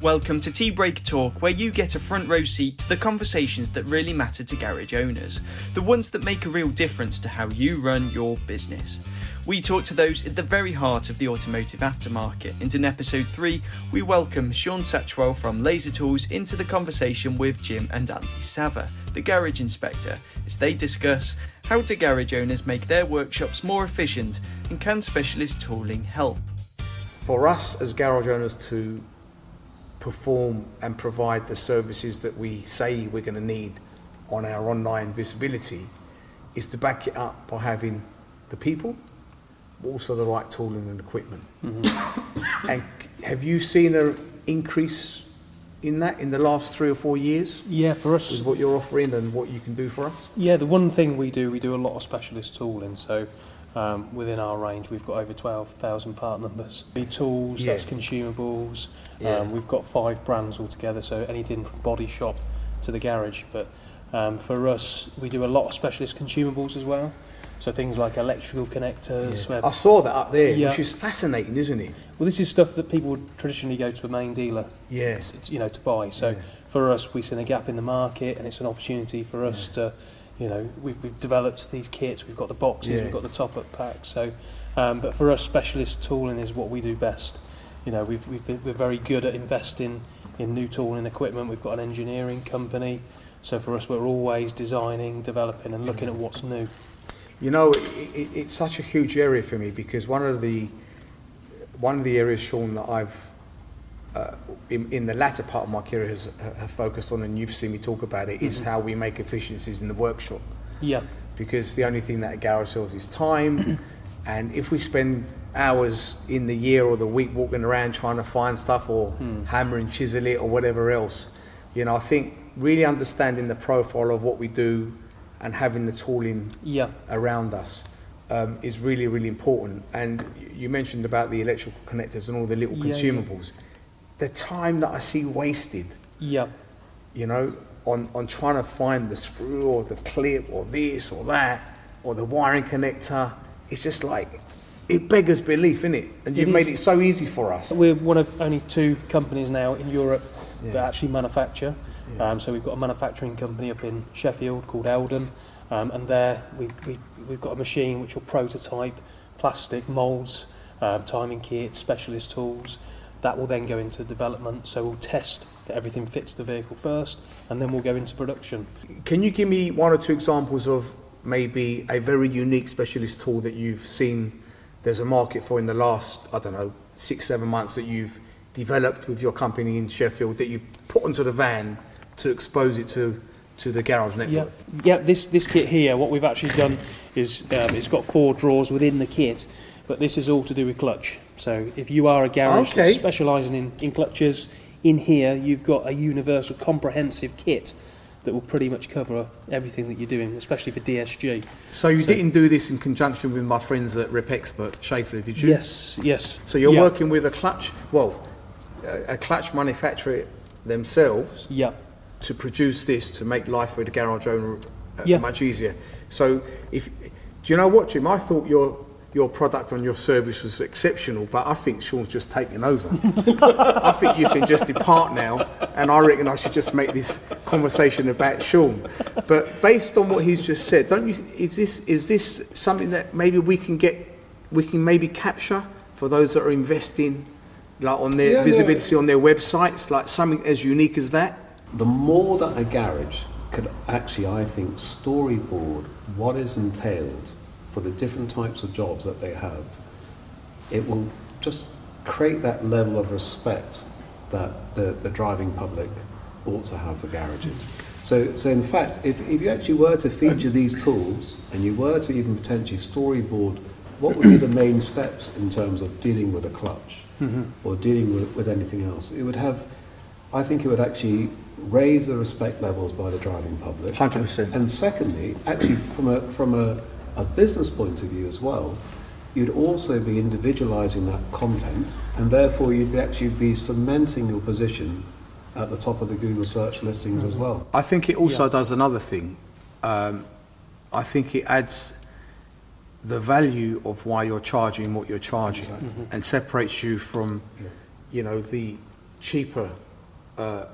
Welcome to Tea Break Talk, where you get a front row seat to the conversations that really matter to garage owners, the ones that make a real difference to how you run your business. We talk to those at the very heart of the automotive aftermarket, and in episode 3, we welcome Sean Satchwell from Laser Tools into the conversation with Jim and Andy Savva, the garage inspector, as they discuss how do garage owners make their workshops more efficient and can specialist tooling help? For us as garage owners to perform and provide the services that we say we're going to need on our online visibility is to back it up by having the people, but also the right tooling and equipment. Mm-hmm. and have you seen an increase in that in the last three or four years? Yeah, for us. With what you're offering and what you can do for us? Yeah, the one thing we do, we do a lot of specialist tooling. So um, within our range, we've got over 12,000 part numbers. Be tools, yeah. that's consumables. Yeah. Um, we've got five brands altogether, so anything from body shop to the garage. But um, for us, we do a lot of specialist consumables as well. So things like electrical connectors. Yeah. I saw that up there, yeah. which is fascinating, isn't it? Well, this is stuff that people would traditionally go to a main dealer, yeah. you know, to buy. So yeah. for us, we see a gap in the market, and it's an opportunity for us to you know, we've, we've developed these kits, we've got the boxes, yeah. we've got the top-up packs. So, um, but for us, specialist tooling is what we do best. You know, we've, we've been, we're very good at investing in new tooling equipment. We've got an engineering company. So for us, we're always designing, developing, and looking at what's new. You know, it, it, it's such a huge area for me because one of the one of the areas, Sean, that I've uh, in, in the latter part of my career has have focused on, and you've seen me talk about it, is mm-hmm. how we make efficiencies in the workshop. Yeah. Because the only thing that a garage sells is time, and if we spend hours in the year or the week walking around trying to find stuff or mm. hammer and chisel it or whatever else, you know, I think really understanding the profile of what we do and having the tooling yeah. around us um, is really, really important. And you mentioned about the electrical connectors and all the little yeah, consumables. Yeah the time that I see wasted. Yeah. You know, on, on trying to find the screw or the clip or this or that or the wiring connector. It's just like it beggars belief, isn't it? And you've it made it so easy for us. We're one of only two companies now in Europe yeah. that actually manufacture. Yeah. Um, so we've got a manufacturing company up in Sheffield called Eldon, um, and there we, we, we've got a machine which will prototype plastic moulds, um, timing kits, specialist tools, that will then go into development. So we'll test that everything fits the vehicle first, and then we'll go into production. Can you give me one or two examples of maybe a very unique specialist tool that you've seen there's a market for in the last, I don't know, six, seven months that you've developed with your company in Sheffield that you've put onto the van to expose it to to the garage network? Yeah, yeah this, this kit here, what we've actually done is um, it's got four drawers within the kit, but this is all to do with clutch. So if you are a garage okay. specialising in, in clutches, in here you've got a universal comprehensive kit that will pretty much cover everything that you're doing, especially for DSG. So you so, didn't do this in conjunction with my friends at REPXPERT, Schaeffler, did you? Yes, yes. So you're yeah. working with a clutch, well, a, a clutch manufacturer themselves yeah. to produce this to make life for the garage owner uh, yeah. much easier. So if, do you know what, Jim? I thought your your product and your service was exceptional, but I think Sean's just taken over. I think you can just depart now, and I reckon I should just make this conversation about Sean. But based on what he's just said, don't you? Is this is this something that maybe we can get, we can maybe capture for those that are investing, like on their yeah, visibility yeah. on their websites, like something as unique as that? The more that a garage could actually, I think, storyboard what is entailed for the different types of jobs that they have, it will just create that level of respect that the, the driving public ought to have for garages. So, so in fact, if, if you actually were to feature these tools and you were to even potentially storyboard what would be the main steps in terms of dealing with a clutch mm-hmm. or dealing with, with anything else, it would have, I think it would actually raise the respect levels by the driving public. 100%. And, and secondly, actually from a, from a, a business point of view as well, you'd also be individualizing that content and therefore you'd actually be cementing your position at the top of the Google search listings mm-hmm. as well. I think it also yeah. does another thing. Um, I think it adds the value of why you're charging what you're charging exactly. mm-hmm. and separates you from, yeah. you know, the cheaper uh,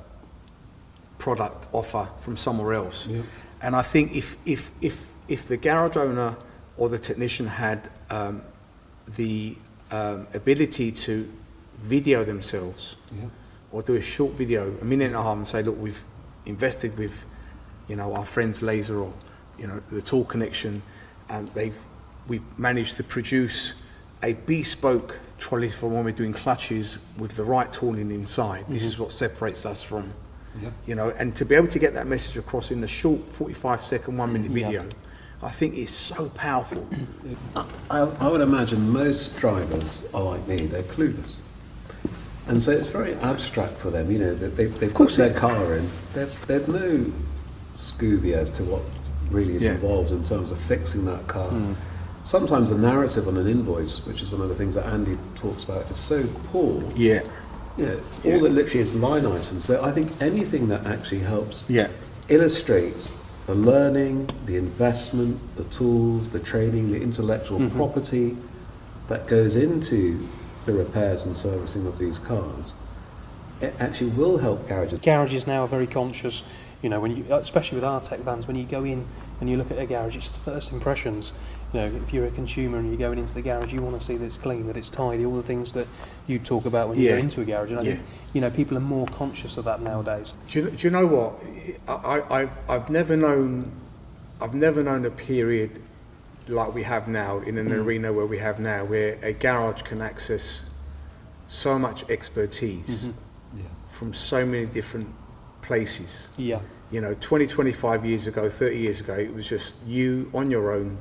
product offer from somewhere else. Yeah. And I think if, if, if, if the garage owner or the technician had um, the um, ability to video themselves Yeah. or do a short video, a minute and a half, and say, look, we've invested with, you know, our friends Laser or, you know, the Tool Connection, and they've, we've managed to produce a bespoke trolley for when we're doing clutches with the right tooling inside. This is what separates us from, Yeah. you know, and to be able to get that message across in a short 45 second, one minute Yeah. video, I think is so powerful. I, I would imagine most drivers are like me, they're clueless. And so it's very abstract for them, you know, they, they, they've put course their car in, they've, they've no Scooby as to what really is Yeah. involved in terms of fixing that car. Hmm. Sometimes the narrative on an invoice, which is one of the things that Andy talks about, is so poor. Yeah, You know, Yeah. all that literally is line items. So I think anything that actually helps yeah, illustrates the learning, the investment, the tools, the training, the intellectual mm-hmm. property that goes into the repairs and servicing of these cars, it actually will help garages. Garages now are very conscious, you know, when you, especially with our tech vans, when you go in and you look at a garage, it's the first impressions. You know, if you're a consumer and you're going into the garage, you want to see that it's clean, that it's tidy, all the things that you talk about when you Yeah. go into a garage. And I Yeah. think, you know, people are more conscious of that nowadays. Do you, do you know what? I, I, I've, I've never known, I've never known a period like we have now in an mm. arena where we have now, where a garage can access so much expertise mm-hmm. Yeah. from so many different places. Yeah. You know, 20, 25 years ago, 30 years ago, it was just you on your own.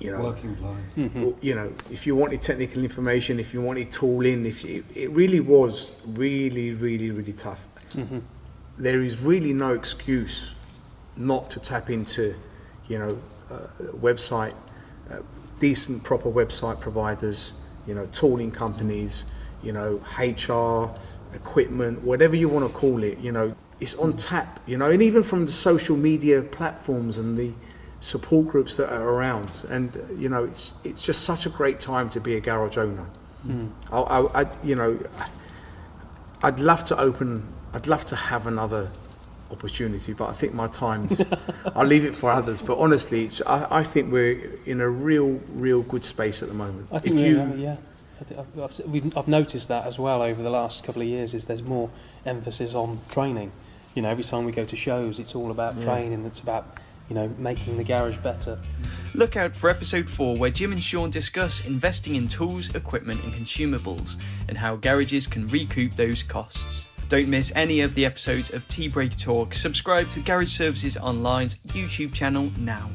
You know, Working blind. Mm-hmm. You know, if you wanted technical information, if you wanted tooling, if you, it really was really, really, really tough. Mm-hmm. There is really no excuse not to tap into, you know, uh, website, uh, decent, proper website providers, you know, tooling companies, you know, HR, equipment, whatever you want to call it, you know, it's on tap, you know, and even from the social media platforms and the support groups that are around, and you know, it's it's just such a great time to be a garage owner. Hmm. I, I, I, you know, I'd love to open, I'd love to have another opportunity, but I think my time's, I'll leave it for others. But honestly, it's, I, I think we're in a real, real good space at the moment. I think if you, are, yeah. I've, I've noticed that as well over the last couple of years. Is there's more emphasis on training. You know, every time we go to shows, it's all about Yeah. training. It's about you know making the garage better. Look out for episode 4 where Jim and Sean discuss investing in tools, equipment, and consumables and how garages can recoup those costs. Don't miss any of the episodes of Tea Break Talk. Subscribe to Garage Services Online's YouTube channel now.